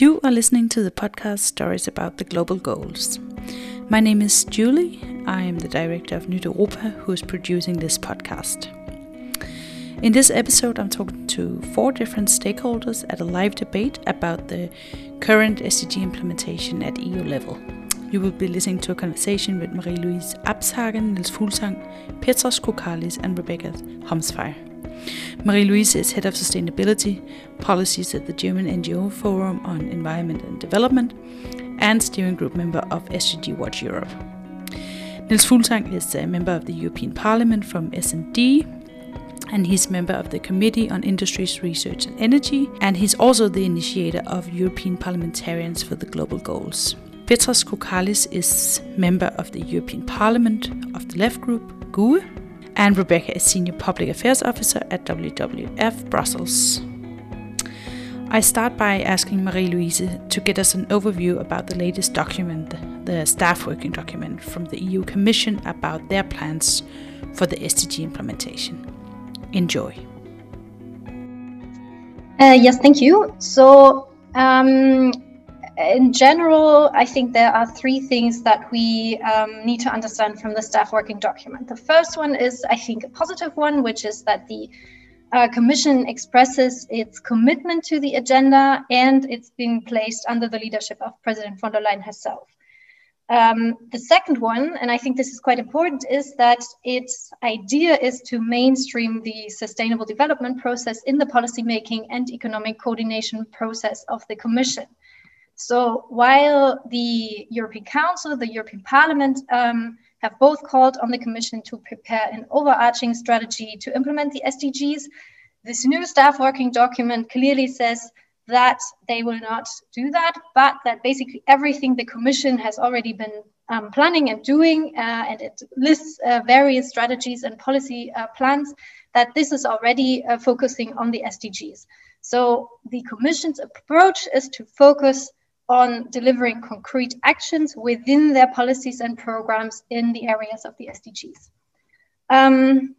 You are listening to the podcast Stories About the Global Goals. My name is Julie. I am the director of Nyt Europa who is producing this podcast. In this episode, I'm talking to four different stakeholders at a live debate about the current SDG implementation at EU level. You will be listening to a conversation with Marie-Luise Abshagen, Niels Fuglsang, Petros Kokkalis, and Rebecca Humphries. Marie-Luise is Head of Sustainability Policies at the German NGO Forum on Environment and Development and steering group member of SDG Watch Europe. Niels Fuglsang is a member of the European Parliament from SD and he's member of the Committee on Industries, Research and Energy, and he's also the initiator of European Parliamentarians for the Global Goals. Petros Kokkalis is member of the European Parliament of the Left Group, GUE, and Rebecca is Senior Public Affairs Officer at WWF Brussels. I start by asking Marie Luise to get us an overview about the latest document, the staff working document from the EU Commission about their plans for the SDG implementation. Enjoy. Uh, yes, thank you. So, um, in general, I think there are three things that we um, need to understand from the staff working document. The first one is, I think, a positive one, which is that the uh, Commission expresses its commitment to the agenda and it's being placed under the leadership of President von der Leyen herself. Um, the second one, and I think this is quite important, is that its idea is to mainstream the sustainable development process in the policymaking and economic coordination process of the Commission. So while the European Council, the European Parliament um, have both called on the Commission to prepare an overarching strategy to implement the SDGs, this new staff working document clearly says that they will not do that, but that basically everything the Commission has already been um, planning and doing, uh, and it lists uh, various strategies and policy uh, plans, that this is already uh, focusing on the SDGs. So the Commission's approach is to focus on delivering concrete actions within their policies and programs in the areas of the SDGs. Um,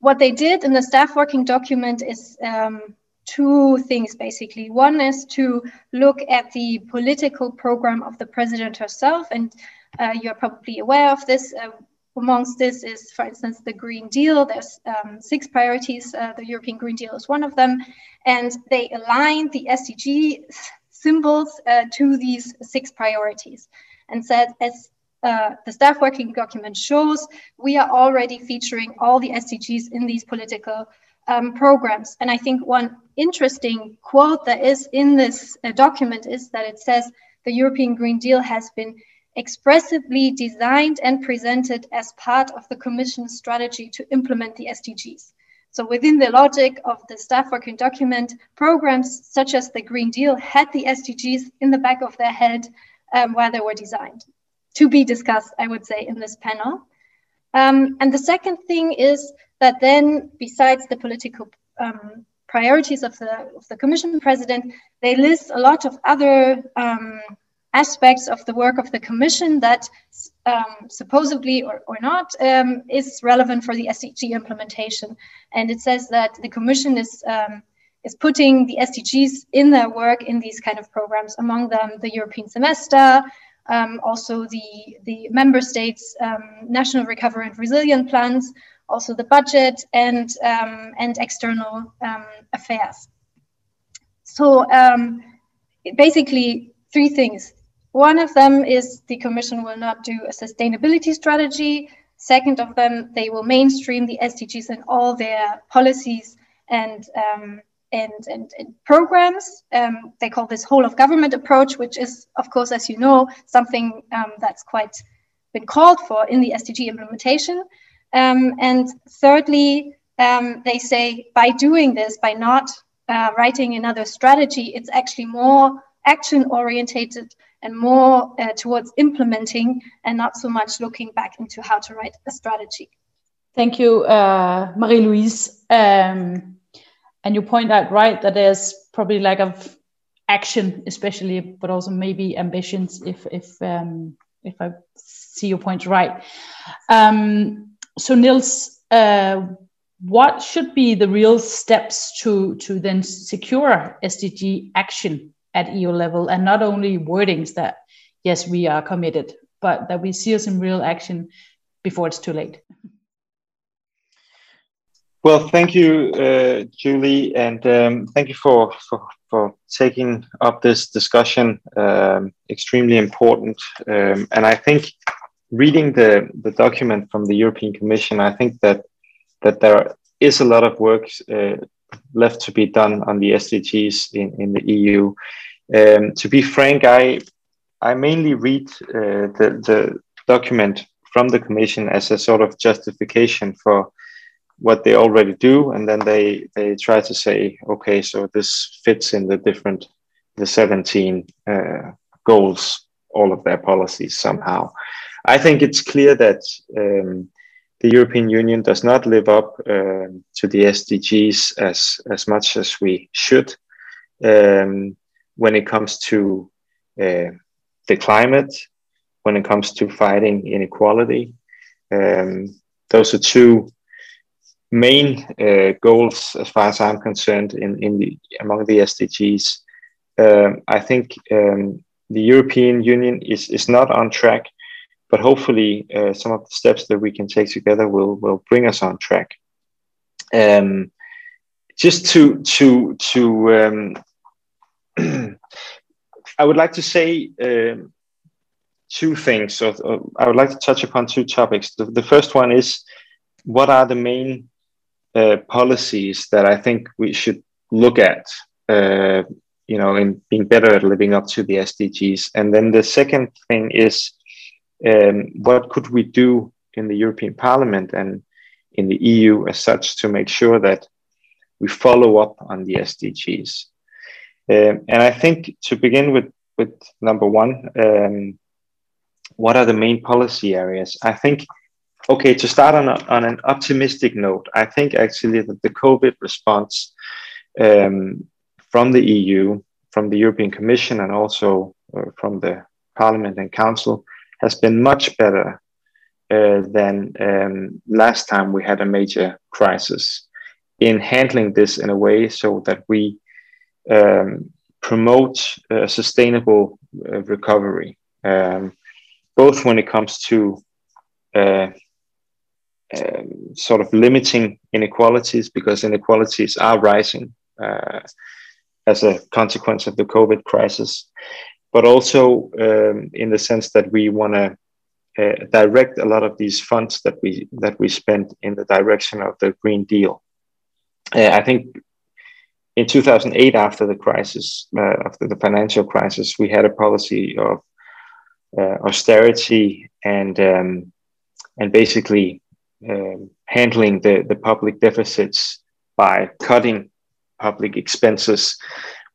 what they did in the staff working document is um, two things basically. One is to look at the political program of the president herself, and uh, you're probably aware of this. Uh, amongst this is, for instance, the Green Deal. There's um, six priorities. Uh, the European Green Deal is one of them, and they align the SDGs symbols uh, to these six priorities and said, as uh, the staff working document shows, we are already featuring all the SDGs in these political um, programs. And I think one interesting quote that is in this uh, document is that it says the European Green Deal has been expressively designed and presented as part of the Commission's strategy to implement the SDGs. So within the logic of the staff working document, programs such as the Green Deal had the SDGs in the back of their head um, while they were designed. To be discussed, I would say, in this panel. Um, and the second thing is that then, besides the political um, priorities of the, of the Commission President, they list a lot of other um, aspects of the work of the Commission that um, supposedly or, or not um, is relevant for the SDG implementation. And it says that the Commission is um, is putting the SDGs in their work in these kind of programs, among them the European semester, um, also the, the member states' um, national recovery and resilience plans, also the budget and, um, and external affairs. So basically, three things. One of them is the Commission will not do a sustainability strategy. Second of them, they will mainstream the SDGs in all their policies and um, and, and, and, programs. Um, they call this whole of government approach, which is, of course, as you know, something um, that's quite been called for in the SDG implementation. Um, and thirdly, um, they say by doing this, by not uh, writing another strategy, it's actually more action orientated and more uh, towards implementing and not so much looking back into how to write a strategy. Thank you, uh, Marie Luise. Um, and you point out right that there's probably lack of action, especially, but also maybe ambitions. If if um, if I see your point right. Um, so Niels, uh, what should be the real steps to to then secure SDG action at EU level and not only wordings that, yes, we are committed, but that we see some real action before it's too late. Well, thank you, uh, Julie, and um, thank you for, for, for taking up this discussion. Um, extremely important, um, and I think reading the the document from the European Commission, I think that that there is a lot of work uh, left to be done on the SDGs in, in the EU. Um, to be frank, I I mainly read uh, the the document from the Commission as a sort of justification for what they already do and then they they try to say okay so this fits in the different the 17 uh, goals all of their policies somehow i think it's clear that um, the european union does not live up um, to the sdgs as as much as we should um, when it comes to uh, the climate when it comes to fighting inequality um, those are two main uh, goals, as far as I'm concerned, in, in the among the SDGs. Um, I think um, the European Union is is not on track, but hopefully uh, some of the steps that we can take together will will bring us on track. Um, just to to to um, I would like to say um, two things. So uh, I would like to touch upon two topics. The, the first one is what are the main uh, policies that I think we should look at, uh, you know, in being better at living up to the SDGs. And then the second thing is, um, what could we do in the European Parliament and in the EU as such to make sure that we follow up on the SDGs? Um, and I think to begin with, with number one, um, what are the main policy areas? I think okay, to start on, a, on an optimistic note, I think actually that the COVID response um, from the EU, from the European Commission, and also uh, from the Parliament and Council has been much better uh, than um, last time we had a major crisis in handling this in a way so that we um, promote a sustainable uh, recovery, um, both when it comes to uh, um, sort of limiting inequalities because inequalities are rising uh, as a consequence of the COVID crisis, but also um, in the sense that we want to uh, direct a lot of these funds that we that we spend in the direction of the Green Deal. Uh, I think in 2008, after the crisis, uh, after the financial crisis, we had a policy of uh, austerity and um, and basically um, handling the, the public deficits by cutting public expenses.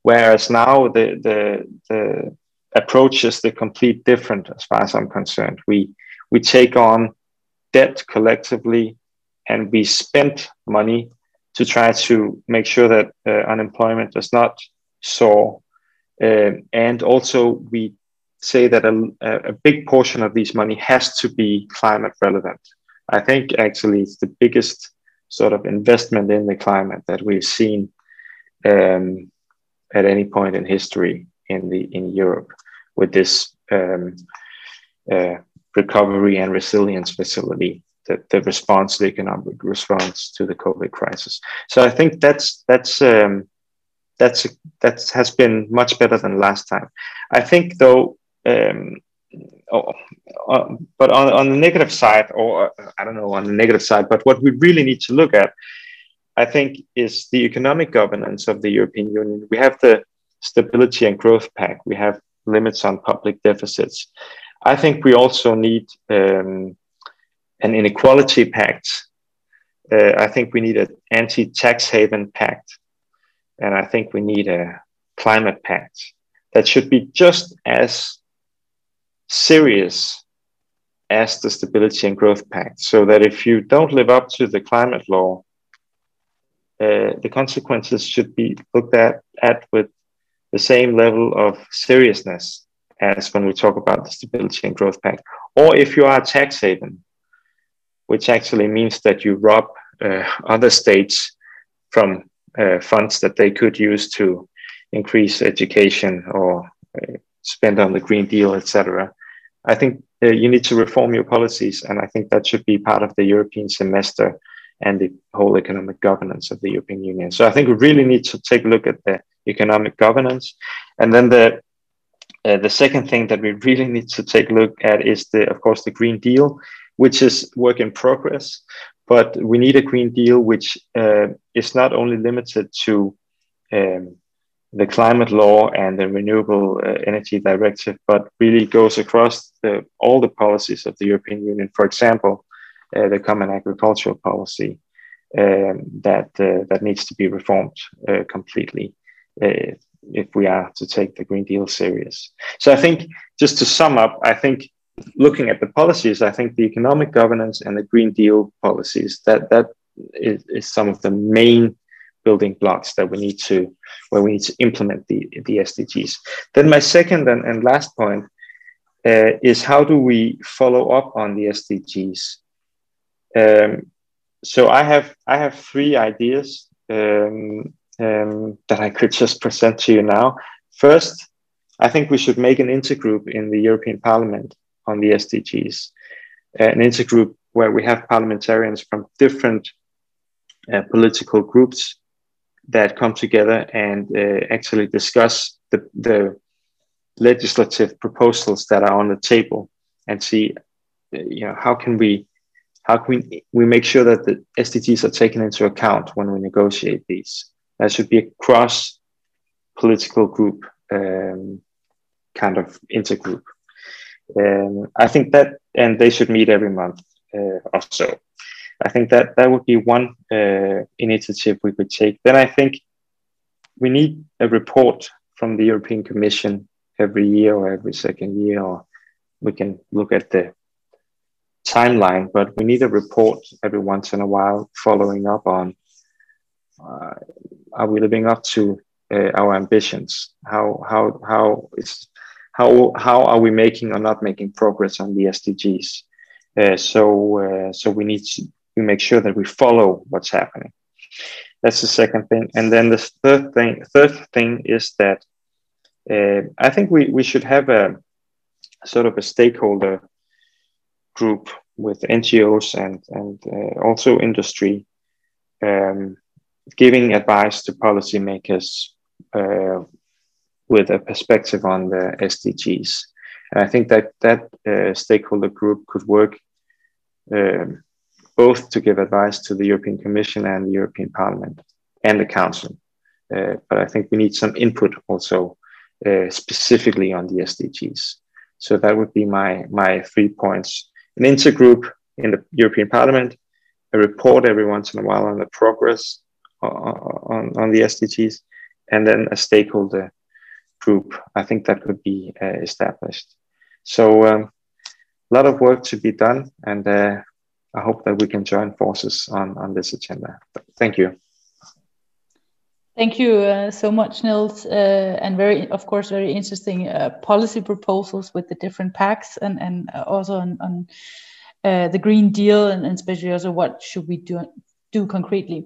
Whereas now the, the, the approach is the complete different as far as I'm concerned. We, we take on debt collectively and we spend money to try to make sure that uh, unemployment does not soar. Uh, and also, we say that a, a big portion of this money has to be climate relevant. I think actually it's the biggest sort of investment in the climate that we've seen um, at any point in history in the in Europe with this um, uh, recovery and resilience facility, the, the response, the economic response to the COVID crisis. So I think that's that's um, that's that has been much better than last time. I think though um, oh, uh, but on, on the negative side, or uh, I don't know, on the negative side, but what we really need to look at, I think, is the economic governance of the European Union. We have the Stability and Growth Pact, we have limits on public deficits. I think we also need um, an inequality pact. Uh, I think we need an anti tax haven pact. And I think we need a climate pact that should be just as serious as the Stability and Growth Pact, so that if you don't live up to the climate law, uh, the consequences should be looked at, at with the same level of seriousness as when we talk about the Stability and Growth Pact. Or if you are a tax haven, which actually means that you rob uh, other states from uh, funds that they could use to increase education or uh, spend on the Green Deal, etc. I think uh, you need to reform your policies, and I think that should be part of the European semester and the whole economic governance of the European Union. So I think we really need to take a look at the economic governance, and then the uh, the second thing that we really need to take a look at is the, of course, the Green Deal, which is work in progress. But we need a Green Deal which uh, is not only limited to um, the climate law and the renewable uh, energy directive, but really goes across the, all the policies of the European Union. For example, uh, the common agricultural policy um, that uh, that needs to be reformed uh, completely uh, if we are to take the Green Deal serious. So I think just to sum up, I think looking at the policies, I think the economic governance and the Green Deal policies that that is, is some of the main building blocks that we need to where we need to implement the, the SDGs. Then my second and, and last point uh, is how do we follow up on the SDGs? Um, so I have I have three ideas um, um, that I could just present to you now. First, I think we should make an intergroup in the European Parliament on the SDGs, an intergroup where we have parliamentarians from different uh, political groups that come together and uh, actually discuss the, the legislative proposals that are on the table and see uh, you know how can we how can we, we make sure that the SDGs are taken into account when we negotiate these? That should be a cross political group um, kind of intergroup. Um, I think that, and they should meet every month uh, or so. I think that that would be one uh, initiative we could take. Then I think we need a report from the European Commission every year or every second year, or we can look at the timeline, but we need a report every once in a while following up on uh, are we living up to uh, our ambitions? How how how is how how are we making or not making progress on the SDGs? Uh, so uh, so we need to make sure that we follow what's happening. That's the second thing, and then the third thing third thing is that uh, I think we we should have a sort of a stakeholder group with NGOs and and uh, also industry, um, giving advice to policymakers uh, with a perspective on the SDGs. And I think that that uh, stakeholder group could work um, both to give advice to the European Commission and the European Parliament and the Council. Uh, but I think we need some input also uh, specifically on the SDGs. So that would be my my three points an intergroup in the European Parliament, a report every once in a while on the progress on, on the SDGs, and then a stakeholder group. I think that could be uh, established. So um, a lot of work to be done, and uh, I hope that we can join forces on, on this agenda. Thank you. Thank you uh, so much, Niels, uh, and very, of course, very interesting uh, policy proposals with the different pacts, and and also on, on uh, the Green Deal, and, and, especially also what should we do do concretely.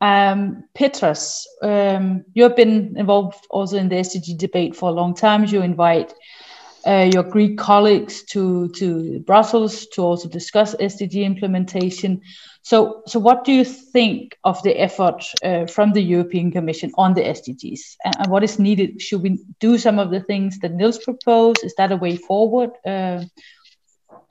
Um, Petros, um, you have been involved also in the SDG debate for a long time. You invite uh, your Greek colleagues to to Brussels to also discuss SDG implementation. So, so what do you think of the effort uh, from the European Commission on the SDGs, and, and, what is needed? Should we do some of the things that Niels proposed? Is that a way forward? Uh,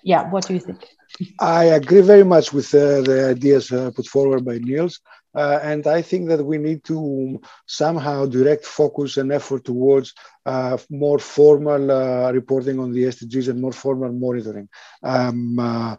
yeah, what do you think? I agree very much with uh, the ideas uh, put forward by Niels. Uh, and I think that we need to somehow direct focus and effort towards uh, more formal uh, reporting on the SDGs and more formal monitoring. Um, uh,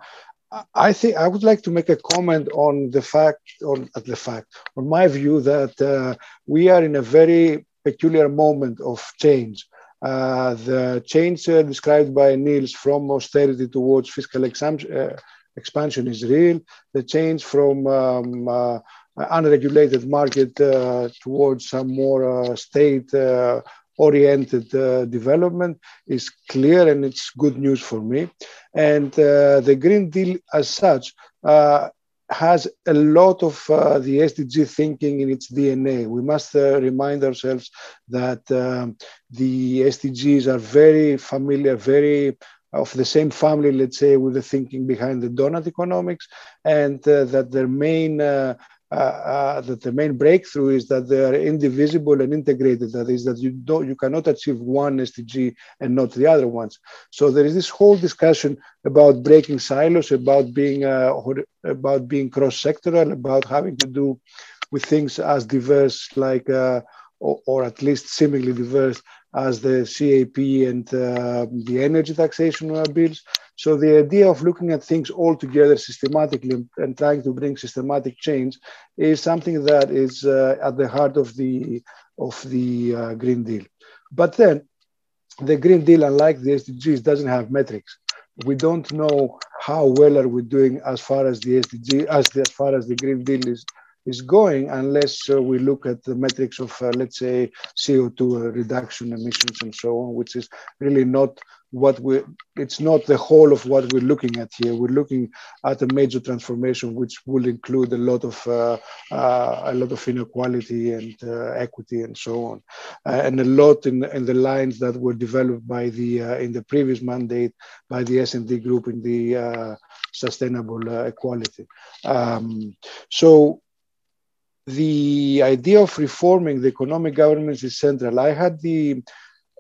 I think I would like to make a comment on the fact, on the fact, on my view that we are in a very peculiar moment of change. Uh, the change uh, described by Niels from austerity towards fiscal uh, expansion is real. The change from um, uh, unregulated market uh, towards some more state oriented uh, development is clear and it's good news for me. And uh, the Green Deal, as such, uh, has a lot of uh, the SDG thinking in its DNA. We must uh, remind ourselves that um, the SDGs are very familiar, very of the same family, let's say, with the thinking behind the donut economics, and uh, that their main uh, that the main breakthrough is that they are indivisible and integrated. That is, that you don't, you cannot achieve one SDG and not the other ones. So there is this whole discussion about breaking silos, about being uh, about being cross-sectoral, about having to do with things as diverse, like uh, or, or, at least seemingly diverse as the CAP and uh, the energy taxation bills. So the idea of looking at things all together systematically and trying to bring systematic change is something that is uh, at the heart of the of the uh, Green Deal. But then, the Green Deal, unlike the SDGs, doesn't have metrics. We don't know how well are we doing as far as the SDG, as, the, as far as the Green Deal is is going unless uh, we look at the metrics of, uh, let's say, CO2 reduction emissions and so on, which is really not what we it's not the whole of what we're looking at here. We're looking at a major transformation which will include a lot of uh, uh, a lot of inequality and uh, equity and so on. Uh, and a lot in, in the lines that were developed by the uh, in the previous mandate by the S&D group in the uh, sustainable equality. Um, so the idea of reforming the economic governance is central. I had the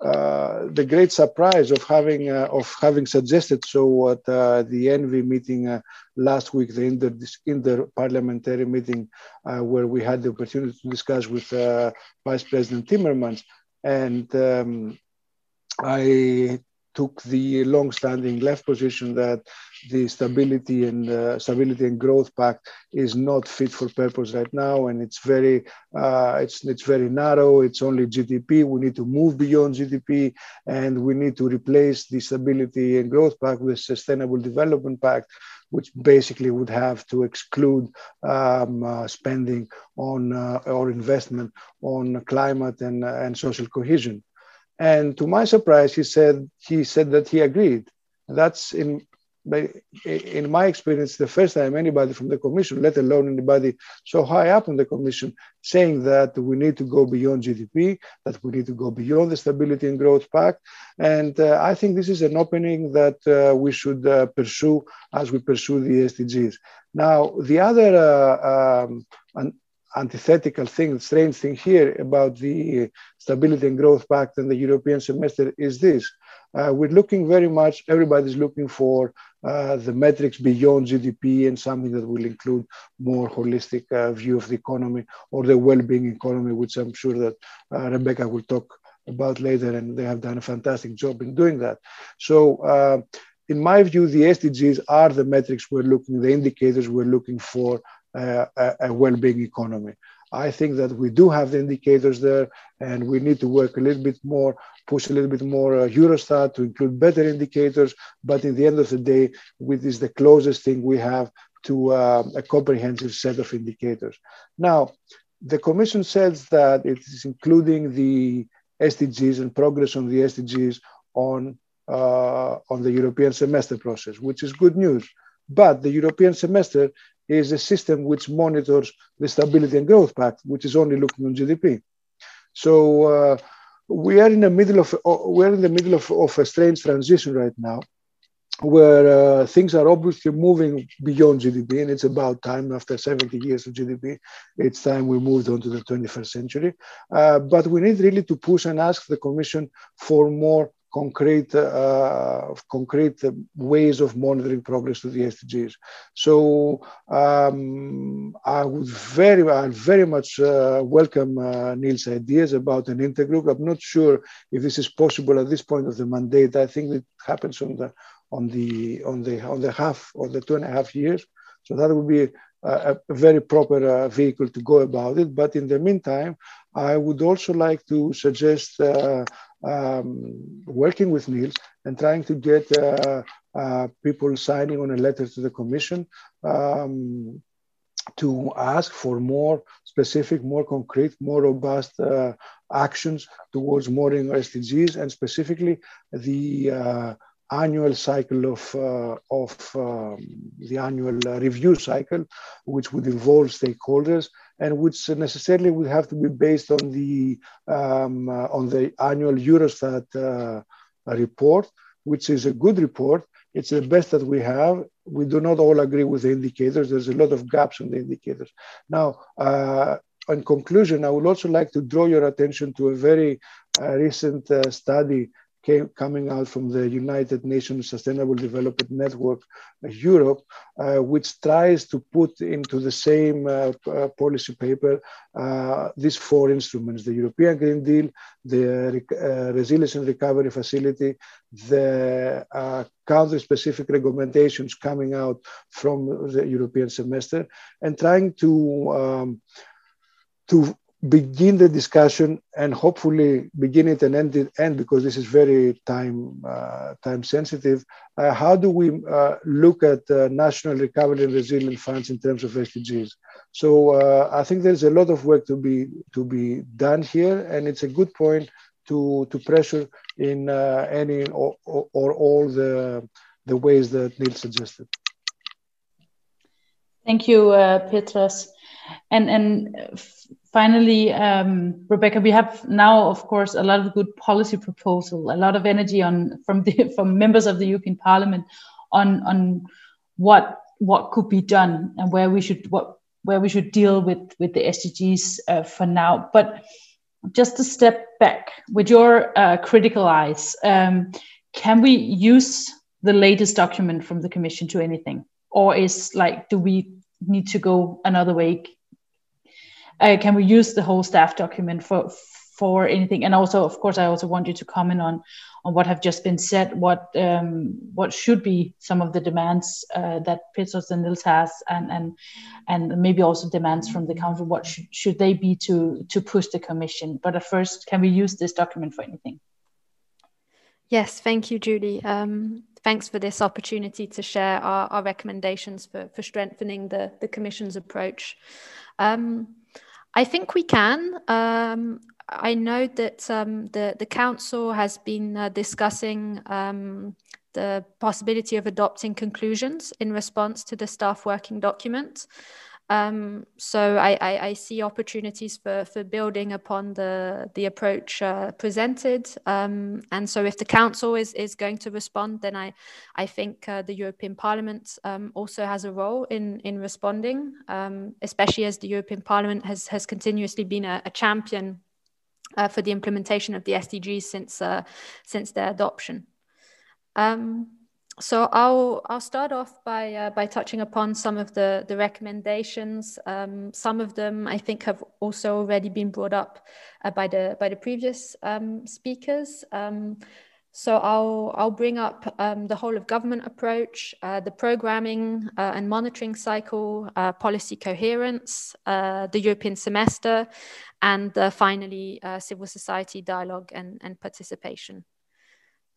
uh, the great surprise of having uh, of having suggested so at uh, the ENVI meeting uh, last week, the inter, inter parliamentary meeting uh, where we had the opportunity to discuss with uh, Vice President Timmermans, and um, I took the long-standing left position that the stability and uh, stability and growth pact is not fit for purpose right now, and it's very uh, it's it's very narrow. It's only GDP. We need to move beyond GDP, and we need to replace the stability and growth pact with sustainable development pact which basically would have to exclude um, uh, spending on uh, or investment on climate and, uh, and social cohesion. And to my surprise, he said he said that he agreed. That's in in my experience the first time anybody from the commission, let alone anybody so high up in the commission, saying that we need to go beyond GDP, that we need to go beyond the Stability and Growth Pact. And uh, I think this is an opening that uh, we should uh, pursue as we pursue the SDGs. Now, the other uh, um, antithetical thing, strange thing here about the Stability and Growth Pact and the European semester is this. Uh, we're looking very much, everybody's looking for uh, the metrics beyond GDP and something that will include more holistic uh, view of the economy or the well-being economy, which I'm sure that uh, Rebecca will talk about later, and they have done a fantastic job in doing that. So uh, in my view, the SDGs are the metrics we're looking, the indicators we're looking for uh, a, a well-being economy. I think that we do have the indicators there, and we need to work a little bit more, push a little bit more uh, Eurostat to include better indicators. But in the end of the day, it is the closest thing we have to uh, a comprehensive set of indicators. Now, the Commission says that it is including the SDGs and progress on the SDGs on uh, on the European semester process, which is good news. But the European semester is a system which monitors the Stability and Growth Pact, which is only looking on GDP. So uh, we are in the middle of uh, we're in the middle of, of a strange transition right now, where uh, things are obviously moving beyond GDP, and it's about time. After 70 years of GDP, it's time we moved on to the 21st century. Uh, but we need really to push and ask the Commission for more concrete uh, concrete ways of monitoring progress to the SDGs. So um, I would very I very much uh, welcome uh, Niels' ideas about an intergroup. I'm not sure if this is possible at this point of the mandate. I think it happens on the on the on the on the half or the two and a half years. So that would be a, very proper uh, vehicle to go about it. But in the meantime, I would also like to suggest uh, um, working with Niels and trying to get uh, uh, people signing on a letter to the commission um, to ask for more specific, more concrete, more robust uh, actions towards more SDGs and specifically the uh, annual cycle of, uh, of um, the annual uh, review cycle, which would involve stakeholders and which necessarily would have to be based on the, um, uh, on the annual Eurostat uh, report, which is a good report. It's the best that we have. We do not all agree with the indicators. There's a lot of gaps in the indicators. Now, uh, in conclusion, I would also like to draw your attention to a very uh, recent study came, coming out from the United Nations Sustainable Development Network uh, Europe, uh, which tries to put into the same uh, policy paper these four instruments the European Green Deal, the Resilience and Recovery Facility, the country specific recommendations coming out from the European semester, and trying to um, to begin the discussion and hopefully begin it and end it end because this is very time uh, time sensitive. Uh, how do we uh, look at uh, national recovery and resilience funds in terms of sdgs so uh, i think there's a lot of work to be to be done here and it's a good point to to pressure in uh, any or, or, all the the ways that niels suggested. Thank you petros and and finally, um, Rebecca, we have now, of course, a lot of good policy proposal, a lot of energy on from the from members of the European Parliament on on what what could be done and where we should what where we should deal with with the SDGs uh, for now. But just a step back with your uh, critical eyes, um, can we use the latest document from the Commission to anything, or is like do we need to go another way? Uh, can we use the whole staff document for for anything? And also of course i also want you to comment on on what have just been said what um, what should be some of the demands uh, that Petros and Nils has and and and maybe also demands from the council. What should, should they be to to push the commission? But at first can we use this document for anything? Yes thank you julie. Um, thanks for this opportunity to share our, our recommendations for, for strengthening the, the commission's approach. Um, I think we can. Um, I know that um, the the council has been uh, discussing um, the possibility of adopting conclusions in response to the staff working document. Um, so I, I, I, see opportunities for, for building upon the, the approach uh, presented. Um, and so if the Council is, is going to respond, then I, I think uh, the European Parliament um, also has a role in, in responding, um, especially as the European Parliament has, has continuously been a, a champion uh, for the implementation of the SDGs since, uh, since their adoption. Um, so I'll I'll start off by uh, by touching upon some of the the recommendations. Um, some of them I think have also already been brought up uh, by the by the previous um, speakers. Um, so I'll I'll bring up um, the whole of government approach, uh, the programming uh, and monitoring cycle, uh, policy coherence, uh, the European semester, and finally civil society dialogue and, and participation.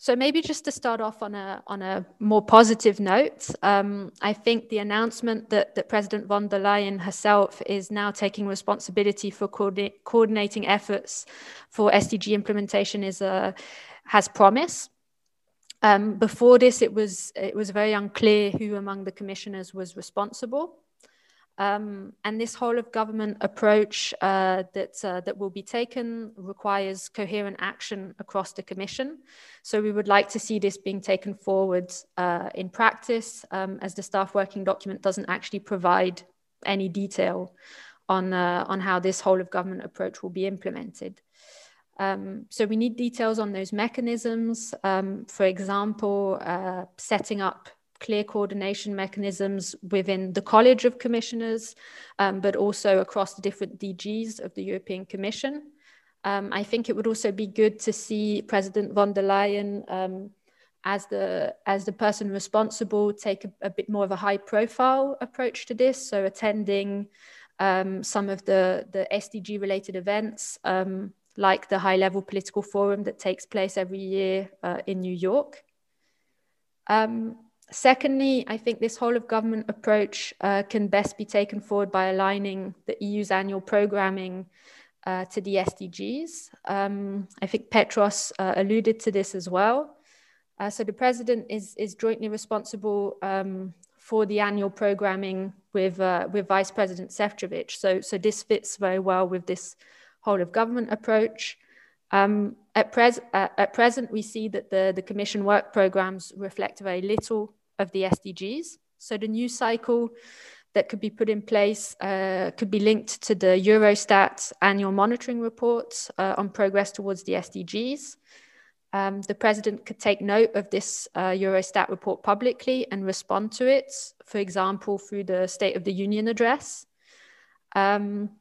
So maybe just to start off on a on a more positive note, um, I think the announcement that that President von der Leyen herself is now taking responsibility for coordi- coordinating efforts for SDG implementation is a has promise. Um, before this, it was it was very unclear who among the commissioners was responsible. Um, and this whole of government approach uh, that, uh, that will be taken requires coherent action across the Commission. So we would like to see this being taken forward uh, in practice um, as the staff working document doesn't actually provide any detail on, uh, on how this whole of government approach will be implemented. Um, so we need details on those mechanisms, um, for example, uh, setting up clear coordination mechanisms within the College of Commissioners, um, but also across the different DGs of the European Commission. Um, I think it would also be good to see President von der Leyen um, as the as the person responsible take a, a, bit more of a high profile approach to this. So attending um, some of the the SDG related events, um, like the high level political forum that takes place every year uh, in New York. Um, Secondly, I think this whole of government approach uh, can best be taken forward by aligning the EU's annual programming uh, to the SDGs. Um, I think Petros uh, alluded to this as well. Uh, so the president is, is jointly responsible um, for the annual programming with, uh, with Vice President Šefčovič. So, so this fits very well with this whole of government approach. Um, at, pres uh, at present, we see that the, the Commission work programs reflect very little of the SDGs. So the new cycle that could be put in place uh, could be linked to the Eurostat annual monitoring reports uh, on progress towards the SDGs. Um, the president could take note of this uh, Eurostat report publicly and respond to it, for example, through the State of the Union address. Um,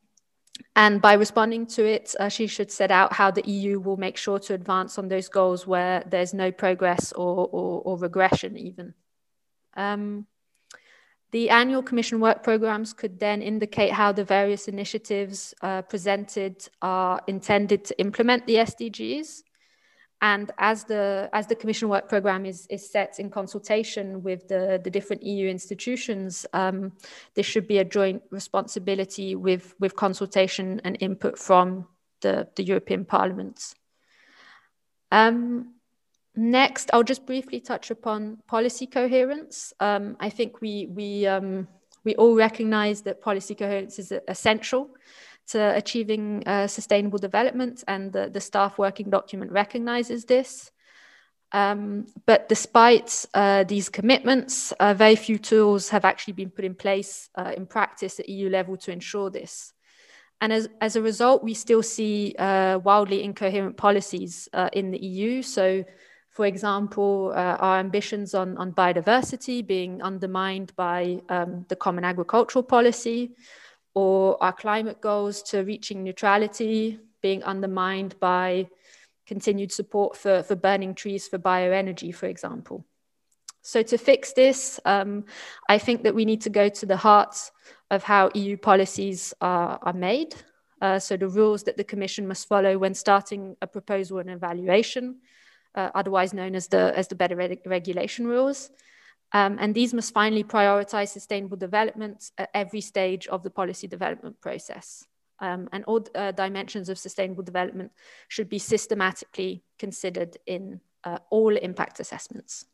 and by responding to it, uh, she should set out how the EU will make sure to advance on those goals where there's no progress or, or, or regression, even. Um, the annual Commission work programs could then indicate how the various initiatives uh, presented are intended to implement the SDGs and as the, as the Commission work programme is, is set in consultation with the, the different EU institutions, um, this should be a joint responsibility with, with consultation and input from the, the European Parliament. Um, next, I'll just briefly touch upon policy coherence. Um, I think we, we, um, we all recognise that policy coherence is essential to achieving uh, sustainable development, and the, the staff working document recognizes this. Um, but despite uh, these commitments, uh, very few tools have actually been put in place uh, in practice at EU level to ensure this. And as, as a result, we still see uh, wildly incoherent policies uh, in the EU. So, for example, our ambitions on, on biodiversity being undermined by um, the common agricultural policy, or our climate goals to reaching neutrality being undermined by continued support for, for burning trees for bioenergy, for example. So to fix this, um, I think that we need to go to the heart of how EU policies are, are made. Uh, so the rules that the Commission must follow when starting a proposal and evaluation, uh, otherwise known as the, as the better regulation rules. Um, and these must finally prioritize sustainable development at every stage of the policy development process. Um, and all uh, dimensions of sustainable development should be systematically considered in uh, all impact assessments.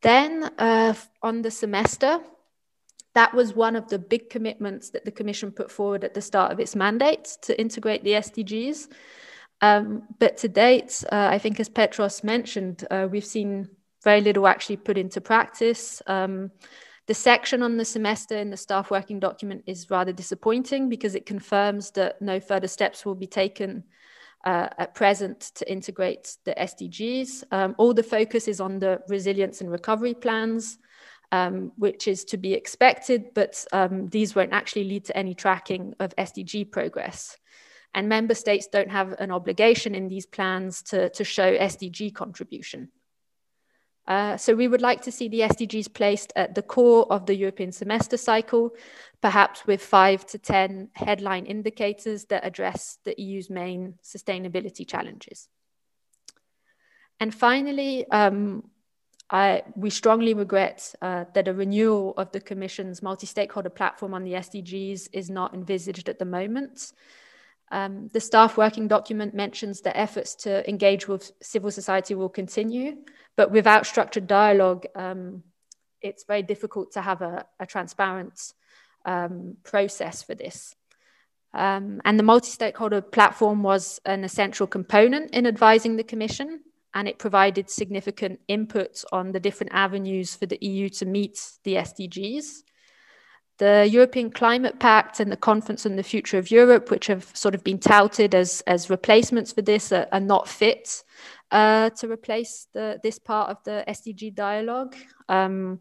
Then uh, on the semester, that was one of the big commitments that the Commission put forward at the start of its mandate to integrate the SDGs. Um, but to date, uh, I think as Petros mentioned, uh, we've seen very little actually put into practice. Um, the section on the semester in the staff working document is rather disappointing because it confirms that no further steps will be taken uh, at present to integrate the SDGs. Um, all the focus is on the resilience and recovery plans, um, which is to be expected, but um, these won't actually lead to any tracking of SDG progress. And member states don't have an obligation in these plans to, to show SDG contribution. Uh, so we would like to see the SDGs placed at the core of the European semester cycle, perhaps with five to 10 headline indicators that address the EU's main sustainability challenges. And finally, um, I, we strongly regret uh, that a renewal of the Commission's multi-stakeholder platform on the SDGs is not envisaged at the moment. Um, the staff working document mentions that efforts to engage with civil society will continue, but without structured dialogue, um, it's very difficult to have a, a transparent um, process for this. Um, and the multi-stakeholder platform was an essential component in advising the Commission, and it provided significant input on the different avenues for the EU to meet the SDGs. The European Climate Pact and the Conference on the Future of Europe, which have sort of been touted as, as replacements for this, are, are not fit uh, to replace the, this part of the SDG dialogue. Um,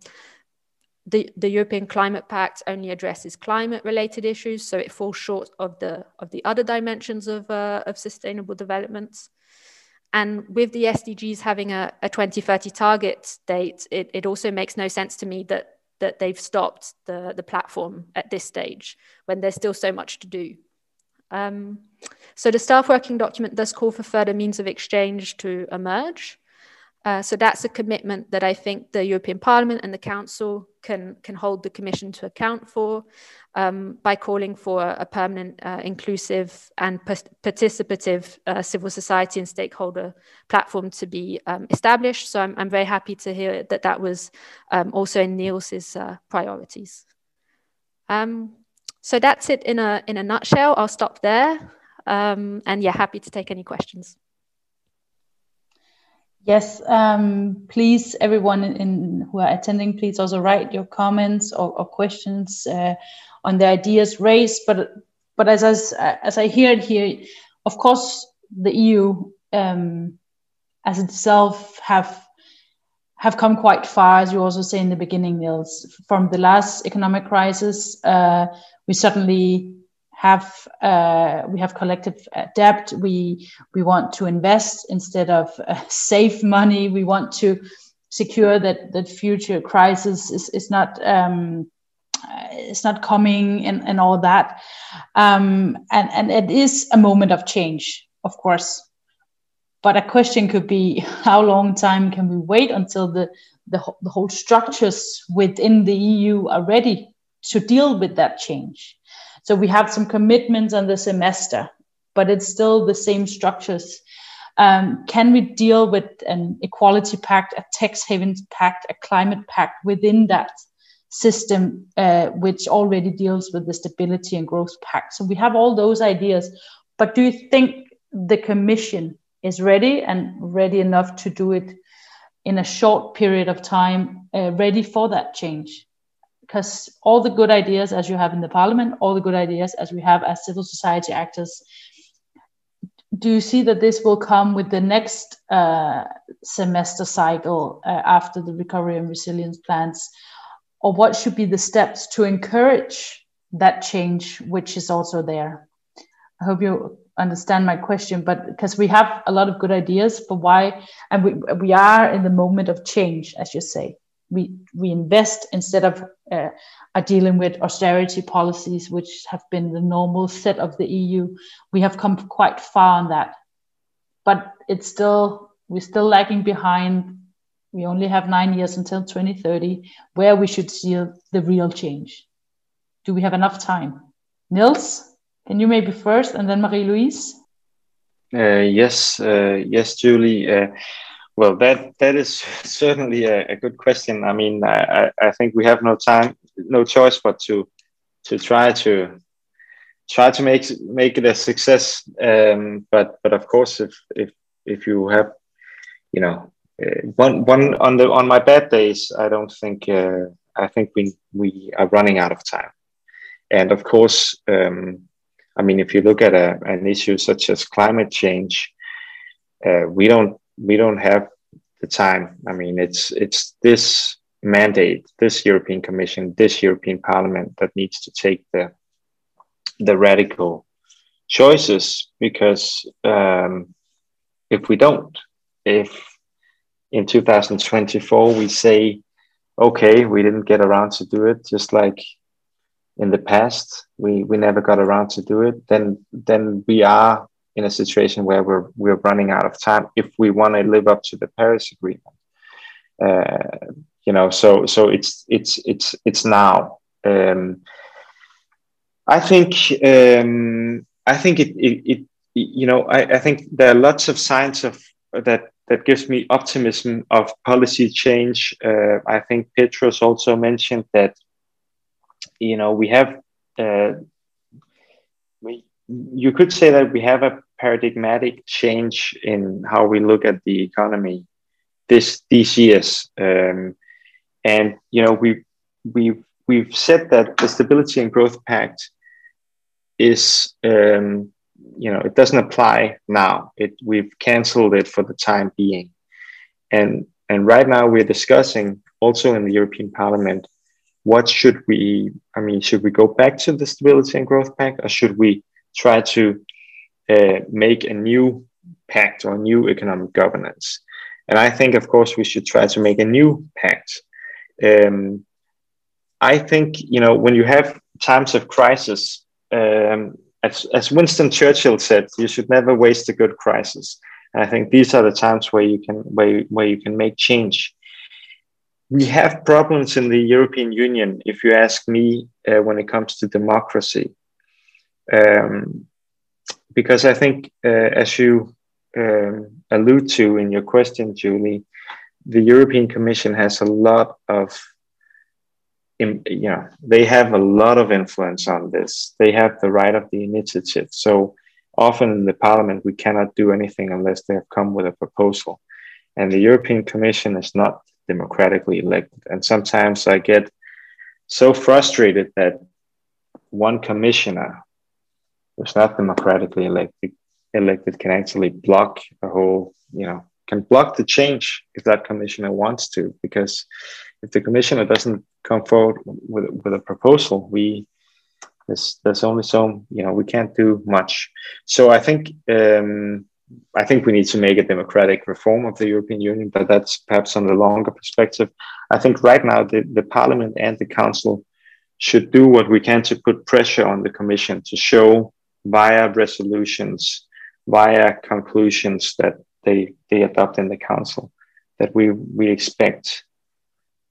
the, the European Climate Pact only addresses climate-related issues, so it falls short of the of the other dimensions of uh, of sustainable development. And with the SDGs having a, a 2030 target date, it, it also makes no sense to me that that they've stopped the, the platform at this stage when there's still so much to do. Um, so the staff working document does call for further means of exchange to emerge. Uh, so that's a commitment that I think the European Parliament and the Council can can hold the Commission to account for um, by calling for a permanent, uh, inclusive, and participative uh, civil society and stakeholder platform to be um, established. So I'm, I'm very happy to hear that that was um, also in Niels's uh, priorities. Um, so that's it in a in a nutshell. I'll stop there, um, and yeah, happy to take any questions. Yes, um, please, everyone in, who are attending, please also write your comments or, or questions uh, on the ideas raised. But but as as, as I hear it here, of course, the EU um, as itself have have come quite far, as you also say in the beginning, Niels. From the last economic crisis, uh, we certainly have uh, we have collective uh, debt. We we want to invest instead of uh, save money. We want to secure that that future crisis is is not. Um, it's not coming and, and all that um, and and it is a moment of change of course but a question could be how long time can we wait until the the, the whole structures within the eu are ready to deal with that change so we have some commitments on the semester, but it's still the same structures. Um, can we deal with an equality pact, a tax havens pact, a climate pact within that system, uh, which already deals with the stability and growth pact? So we have all those ideas. But do you think the Commission is ready and ready enough to do it in a short period of time, uh, ready for that change? Because all the good ideas as you have in the parliament all the good ideas as we have as civil society actors do you see that this will come with the next uh, semester cycle uh, after the recovery and resilience plans? Or what should be the steps to encourage that change which is also there? I hope you understand my question but because we have a lot of good ideas but why and we, we are in the moment of change as you say. We, we invest instead of uh, are dealing with austerity policies, which have been the normal set of the EU. We have come quite far on that, but it's still we're still lagging behind. We only have nine years until 2030, where we should see the real change. Do we have enough time? Niels, can you maybe first, and then Marie Luise? Uh, yes, uh, yes, Julie. Uh, well, that that is certainly a, a good question. I mean, I, I think we have no time, no choice but to to try to try to make make it a success. Um, but but of course, if if if you have, you know, uh, one one on the on my bad days, I don't think uh, I think we we are running out of time. And of course, um, I mean, if you look at a, an issue such as climate change, uh, we don't we don't have the time. I mean, it's it's this mandate, this European Commission, this European Parliament that needs to take the the radical choices because um, if we don't, if in 2024 we say, okay, we didn't get around to do it, just like in the past we we never got around to do it, then then we are in a situation where we're we're running out of time if we want to live up to the Paris Agreement. Uh, you know, so so it's it's it's it's now. Um, I think um, I think it, it, it you know I, I think there are lots of signs of that that gives me optimism of policy change. Uh, I think Petros also mentioned that you know we have uh, you could say that we have a paradigmatic change in how we look at the economy this these years. Um, and you know we we we've said that the Stability and Growth Pact is um, you know it doesn't apply now. It we've cancelled it for the time being, and and right now we're discussing also in the European Parliament what should we i mean should we go back to the stability and growth pact or should we try to uh, make a new pact or new economic governance. And I think, of course, we should try to make a new pact. Um, I think, you know, when you have times of crisis, um, as, as Winston Churchill said, you should never waste a good crisis. And I think these are the times where you can where, where you can make change. We have problems in the European Union, if you ask me, uh, when it comes to democracy. Um, because I think, uh, as you um, allude to in your question, Julie, the European Commission has a lot of, you know, they have a lot of influence on this. They have the right of the initiative. So often in the Parliament, we cannot do anything unless they have come with a proposal. And the European Commission is not democratically elected. And sometimes I get so frustrated that one commissioner who's not democratically elected elected can actually block a whole, you know, can block the change if that commissioner wants to. Because if the commissioner doesn't come forward with, with a proposal, we there's there's only so you know we can't do much. So I think um, I think we need to make a democratic reform of the European Union, but that's perhaps on the longer perspective. I think right now the, the Parliament and the Council should do what we can to put pressure on the Commission to show via resolutions, via conclusions that they, they adopt in the Council, that we, we expect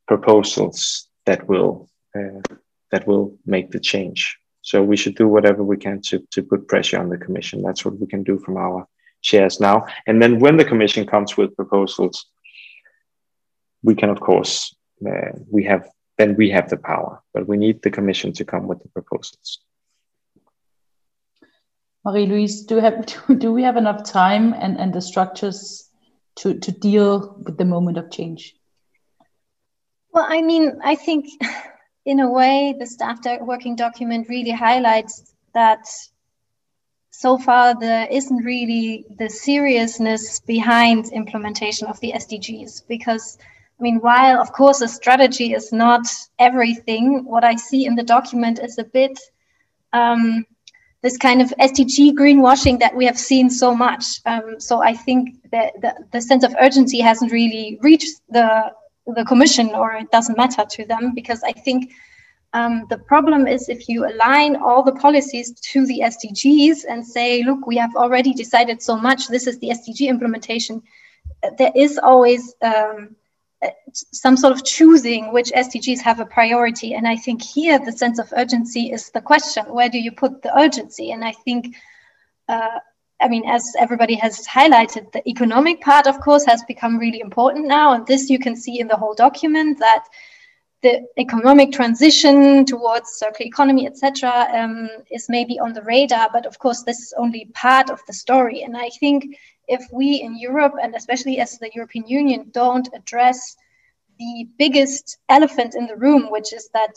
proposals that will, uh, that will make the change. So we should do whatever we can to, to put pressure on the Commission. That's what we can do from our chairs now. And then when the Commission comes with proposals, we can, of course, uh, we have then we have the power, but we need the Commission to come with the proposals. Marie-Luise, do, have, do we have enough time and, and the structures to, to deal with the moment of change? Well, I mean, I think in a way, the staff working document really highlights that so far there isn't really the seriousness behind implementation of the SDGs because I mean, while of course a strategy is not everything, what I see in the document is a bit um, this kind of SDG greenwashing that we have seen so much. Um, so I think that the, the sense of urgency hasn't really reached the the commission, or it doesn't matter to them, because I think um, the problem is if you align all the policies to the SDGs and say, look, we have already decided so much. This is the SDG implementation. There is always um, some sort of choosing which SDGs have a priority. And I think here the sense of urgency is the question where do you put the urgency? And I think, uh, I mean, as everybody has highlighted, the economic part, of course, has become really important now. And this you can see in the whole document that the economic transition towards circular economy, etc., um, is maybe on the radar. But of course, this is only part of the story. And I think if we in Europe, and especially as the European Union, don't address the biggest elephant in the room, which is that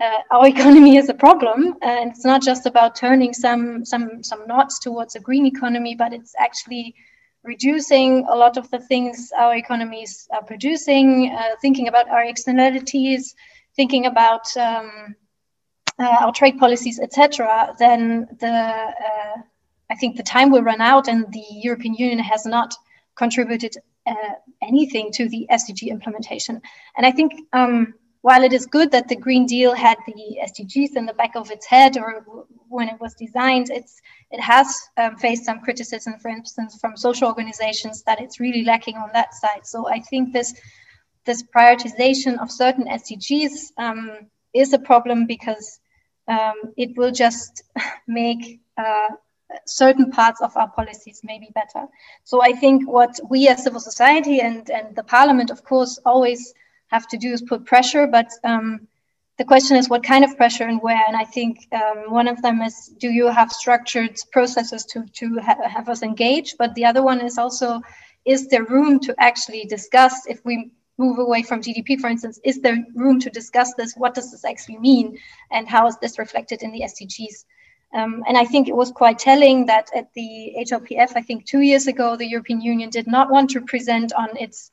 uh, our economy is a problem, and it's not just about turning some some some knots towards a green economy, but it's actually reducing a lot of the things our economies are producing, uh, thinking about our externalities, thinking about um, uh, our trade policies, etc. Then the uh, I think the time will run out, and the European Union has not contributed uh, anything to the SDG implementation. And I think um, while it is good that the Green Deal had the SDGs in the back of its head, or when it was designed, it's it has um, faced some criticism, for instance, from social organizations that it's really lacking on that side. So I think this this prioritization of certain SDGs um, is a problem because um, it will just make uh, certain parts of our policies maybe better. So I think what we as civil society and, and the parliament, of course, always have to do is put pressure, but um, the question is what kind of pressure and where. And I think um, one of them is do you have structured processes to, to ha have us engage? But the other one is also is there room to actually discuss if we move away from GDP, for instance, is there room to discuss this? What does this actually mean? And how is this reflected in the SDGs? Um, and I think it was quite telling that at the HLPF, I think two years ago, the European Union did not want to present on its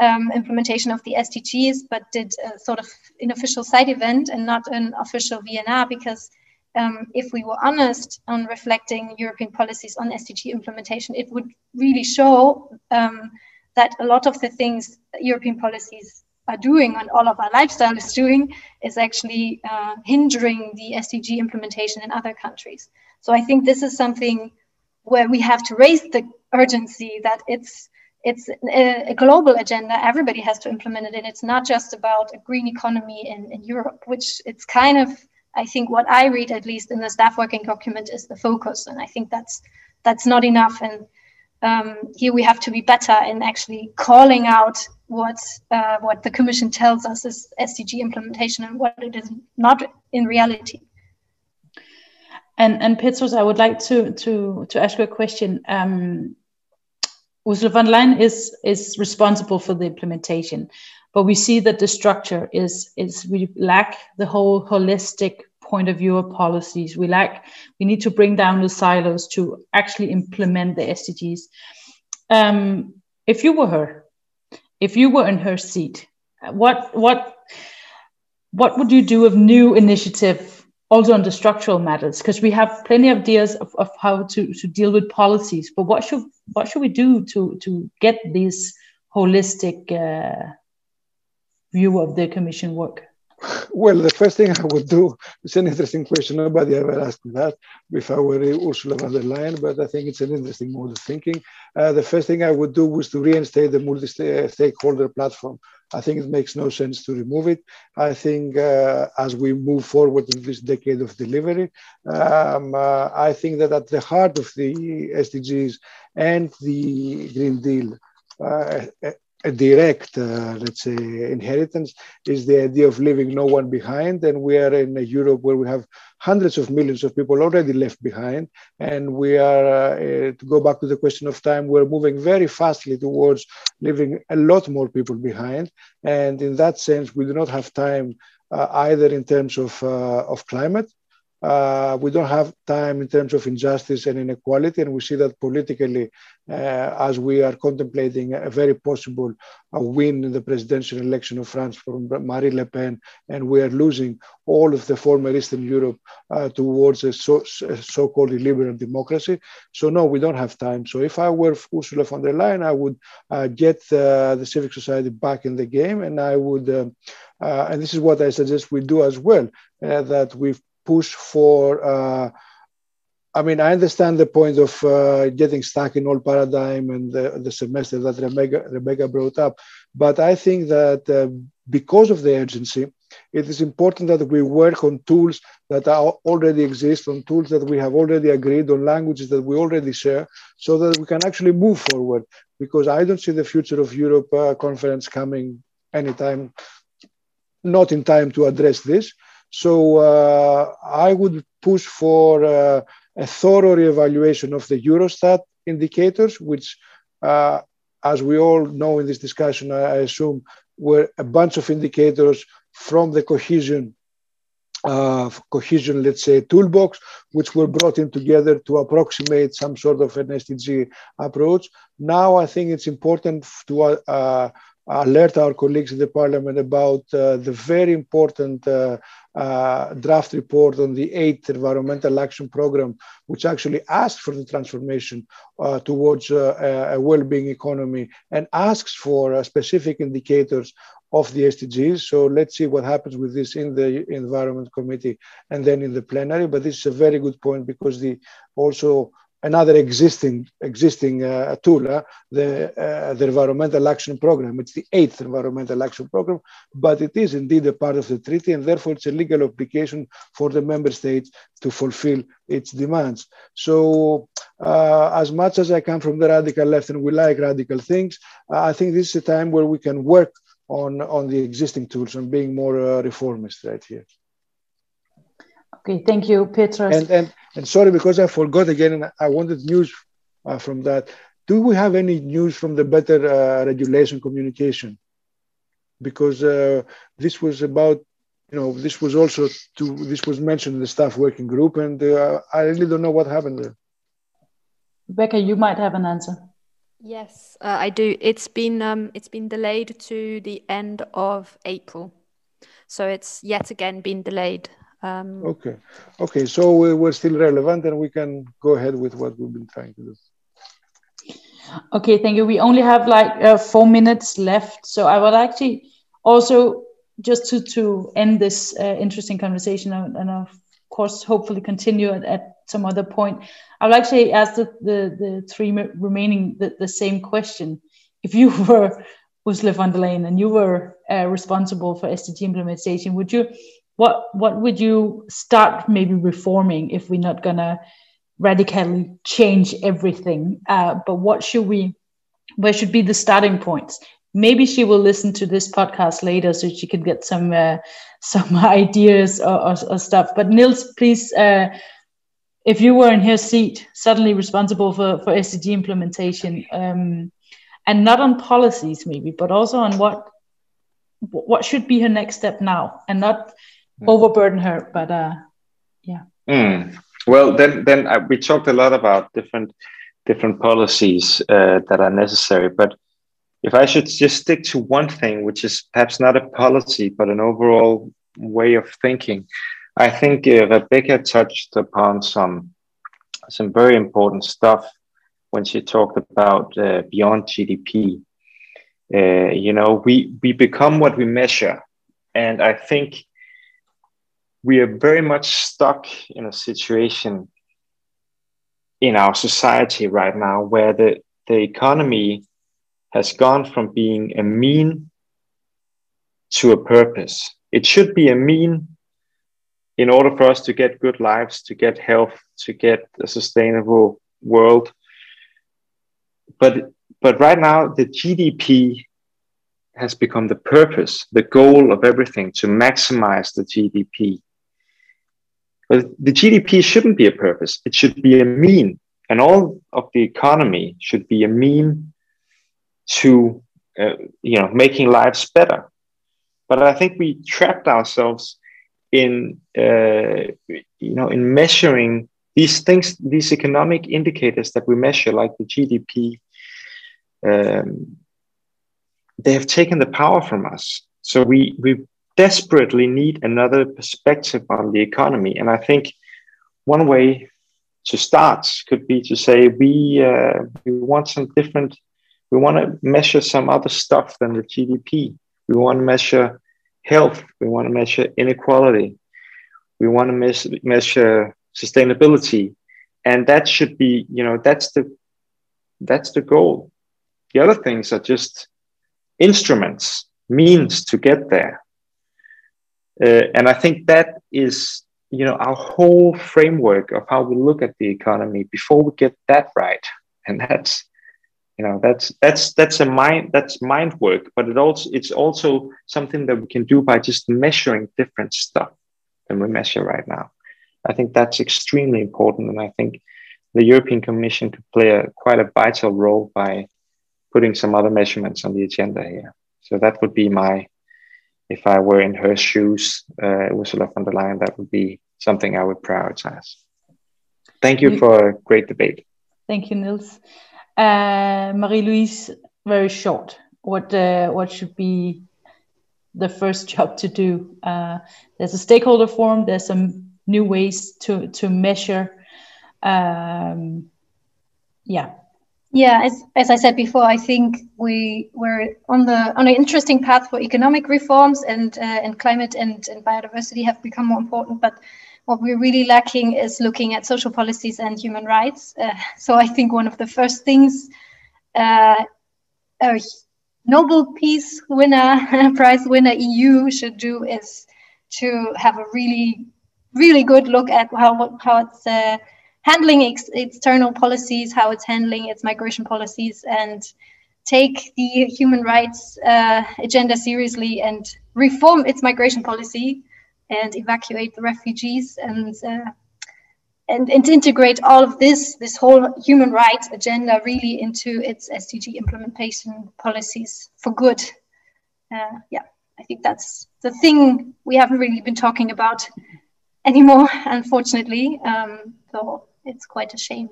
um, implementation of the SDGs, but did a sort of an official side event and not an official VNR because um, if we were honest on reflecting European policies on SDG implementation, it would really show um, that a lot of the things European policies are doing and all of our lifestyle is doing is actually uh, hindering the SDG implementation in other countries. So I think this is something where we have to raise the urgency that it's it's a, global agenda. Everybody has to implement it, and it's not just about a green economy in, in Europe, which it's kind of I think what I read at least in the staff working document is the focus, and I think that's that's not enough. And um, here we have to be better in actually calling out what uh, what the Commission tells us is SDG implementation and what it is not in reality. And and Petros, I would like to to to ask you a question. Um, Ursula von Leyen is is responsible for the implementation, but we see that the structure is is we lack the whole holistic point of view of policies. We lack we need to bring down the silos to actually implement the SDGs. Um, if you were her, if you were in her seat, what what what would you do of new initiative also on the structural matters because we have plenty of ideas of, of how to, to deal with policies but what should what should we do to to get this holistic uh, view of the commission work well, the first thing I would do is an interesting question. Nobody ever asked me that if I were Ursula von der Leyen, but I think it's an interesting mode of thinking. Uh, the first thing I would do was to reinstate the multi-stakeholder platform. I think it makes no sense to remove it. I think uh, as we move forward in this decade of delivery, um, uh, I think that at the heart of the SDGs and the Green Deal, uh, a direct, uh, let's say, inheritance is the idea of leaving no one behind. And we are in a Europe where we have hundreds of millions of people already left behind. And we are, uh, to go back to the question of time, we're moving very fastly towards leaving a lot more people behind. And in that sense, we do not have time uh, either in terms of, uh, of climate uh, we don't have time in terms of injustice and inequality, and we see that politically, uh, as we are contemplating a very possible a win in the presidential election of France from Marine Le Pen, and we are losing all of the former Eastern Europe uh, towards a, so, so called liberal democracy. So no, we don't have time. So if I were Ursula von der Leyen, I would uh, get uh, the civic society back in the game, and I would. Uh, uh, and this is what I suggest we do as well, that we've push for. Uh, I mean, I understand the point of uh, getting stuck in old paradigm and the, the semester that Rebecca, Rebecca brought up, but I think that uh, because of the urgency, it is important that we work on tools that are already exist, on tools that we have already agreed, on languages that we already share, so that we can actually move forward. Because I don't see the future of Europe uh, conference coming anytime, not in time to address this. So uh, I would push for uh, a thorough evaluation of the Eurostat indicators, which, uh, as we all know in this discussion, I assume were a bunch of indicators from the cohesion uh, cohesion, let's say, toolbox, which were brought in together to approximate some sort of an SDG approach. Now, I think it's important to uh, alert our colleagues in the parliament about uh, the very important uh, draft report on the eighth environmental action program, which actually asked for the transformation uh, towards uh, a well-being economy and asks for uh, specific indicators of the SDGs. So let's see what happens with this in the Environment Committee and then in the plenary. But this is a very good point because the also another existing existing uh, tool, uh, the uh, the environmental action program. It's the eighth environmental action program, but it is indeed a part of the treaty, and therefore it's a legal obligation for the member states to fulfill its demands. So, uh, as much as I come from the radical left and we like radical things, I think this is a time where we can work on on the existing tools and being more uh, reformist right here. Okay, thank you, Petros. And, and, and sorry, because I forgot again, and I wanted news uh, from that. Do we have any news from the better uh, regulation communication? Because uh, this was about, you know, this was also to this was mentioned in the staff working group, and uh, I really don't know what happened there. Becca, you might have an answer. Yes, uh, I do. It's been um, it's been delayed to the end of April, so it's yet again been delayed. Um, okay, okay. So we're still relevant, and we can go ahead with what we've been trying to do. Okay, thank you. We only have like uh, four minutes left, so I would actually also just to to end this uh, interesting conversation, and, and, of course, hopefully continue at, at some other point. I would actually ask the, the, the three remaining the, the same question. If you were Ursula von der Leyen and you were uh, responsible for SDG implementation, would you what what would you start maybe reforming if we're not gonna radically change everything? Uh, but what should we where should be the starting points? Maybe she will listen to this podcast later so she can get some uh, some ideas or, or, or, stuff. But Niels, please uh, if you were in her seat, suddenly responsible for, for SDG implementation, um, and not on policies maybe, but also on what what should be her next step now, and not. Overburden her, but uh, yeah. Mm. Well, then then I, we talked a lot about different different policies uh, that are necessary, but if I should just stick to one thing, which is perhaps not a policy but an overall way of thinking, I think uh, Rebecca touched upon some some very important stuff when she talked about uh, beyond GDP. Uh, you know, we we become what we measure, and I think we are very much stuck in a situation in our society right now where the the economy has gone from being a mean to a purpose. It should be a mean in order for us to get good lives, to get health, to get a sustainable world. But but right now the GDP has become the purpose, the goal of everything to maximize the GDP. But the GDP shouldn't be a purpose, it should be a mean. And all of the economy should be a mean to uh, you know making lives better. But I think we trapped ourselves in uh, you know in measuring these things, these economic indicators that we measure, like the GDP, um, they have taken the power from us. So we we desperately need another perspective on the economy, and I think one way to start could be to say we uh, we want some different. We want to measure some other stuff than the GDP. We want to measure health. We want to measure inequality. We want to mes- measure sustainability, and that should be, you know, that's the that's the goal. The other things are just instruments, means to get there. Uh, and I think that is, you know, our whole framework of how we look at the economy before we get that right. And that's you know that's that's that's a mind that's mind work but it also it's also something that we can do by just measuring different stuff than we measure right now i think that's extremely important and i think the european commission could play a quite a vital role by putting some other measurements on the agenda here so that would be my if i were in her shoes uh, ursula von der leyen that would be something i would prioritize thank you for a great debate thank you niels uh, Marie-Luise, very short. What uh, what should be the first job to do? Uh, there's a stakeholder forum. There's some new ways to to measure. Um, yeah. Yeah, as, as I said before, I think we we're on the on an interesting path for economic reforms and uh, and climate and, and biodiversity have become more important. But what we're really lacking is looking at social policies and human rights. Uh, so I think one of the first things uh, a Nobel Peace winner, prize winner EU should do is to have a really, really good look at how how it's uh, handling ex- external policies, how it's handling its migration policies, and take the human rights uh, agenda seriously and reform its migration policy and evacuate the refugees and uh, and, and integrate all of this, this whole human rights agenda really into its SDG implementation policies for good. Uh, yeah, I think that's the thing we haven't really been talking about anymore, unfortunately. Um, so it's quite a shame.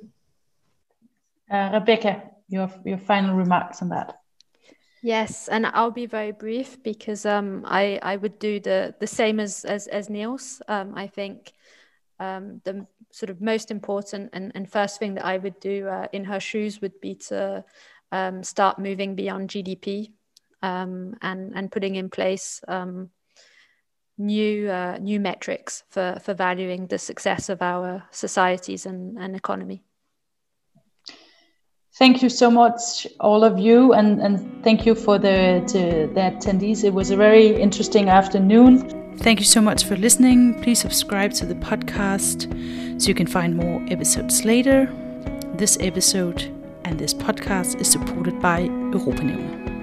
Uh, Rebecca, your, your final remarks on that. Yes, and I'll be very brief because um, I I would do the the same as as, as Niels. Um, I think um, the sort of most important and, and first thing that I would do uh, in her shoes would be to um, start moving beyond GDP um, and and putting in place um, new uh, new metrics for for valuing the success of our societies and, and economy. Thank you so much, all of you, and, and thank you for the, to, the attendees. It was a very interesting afternoon. Thank you so much for listening. Please subscribe to the podcast so you can find more episodes later. This episode and this podcast is supported by Europanævnet.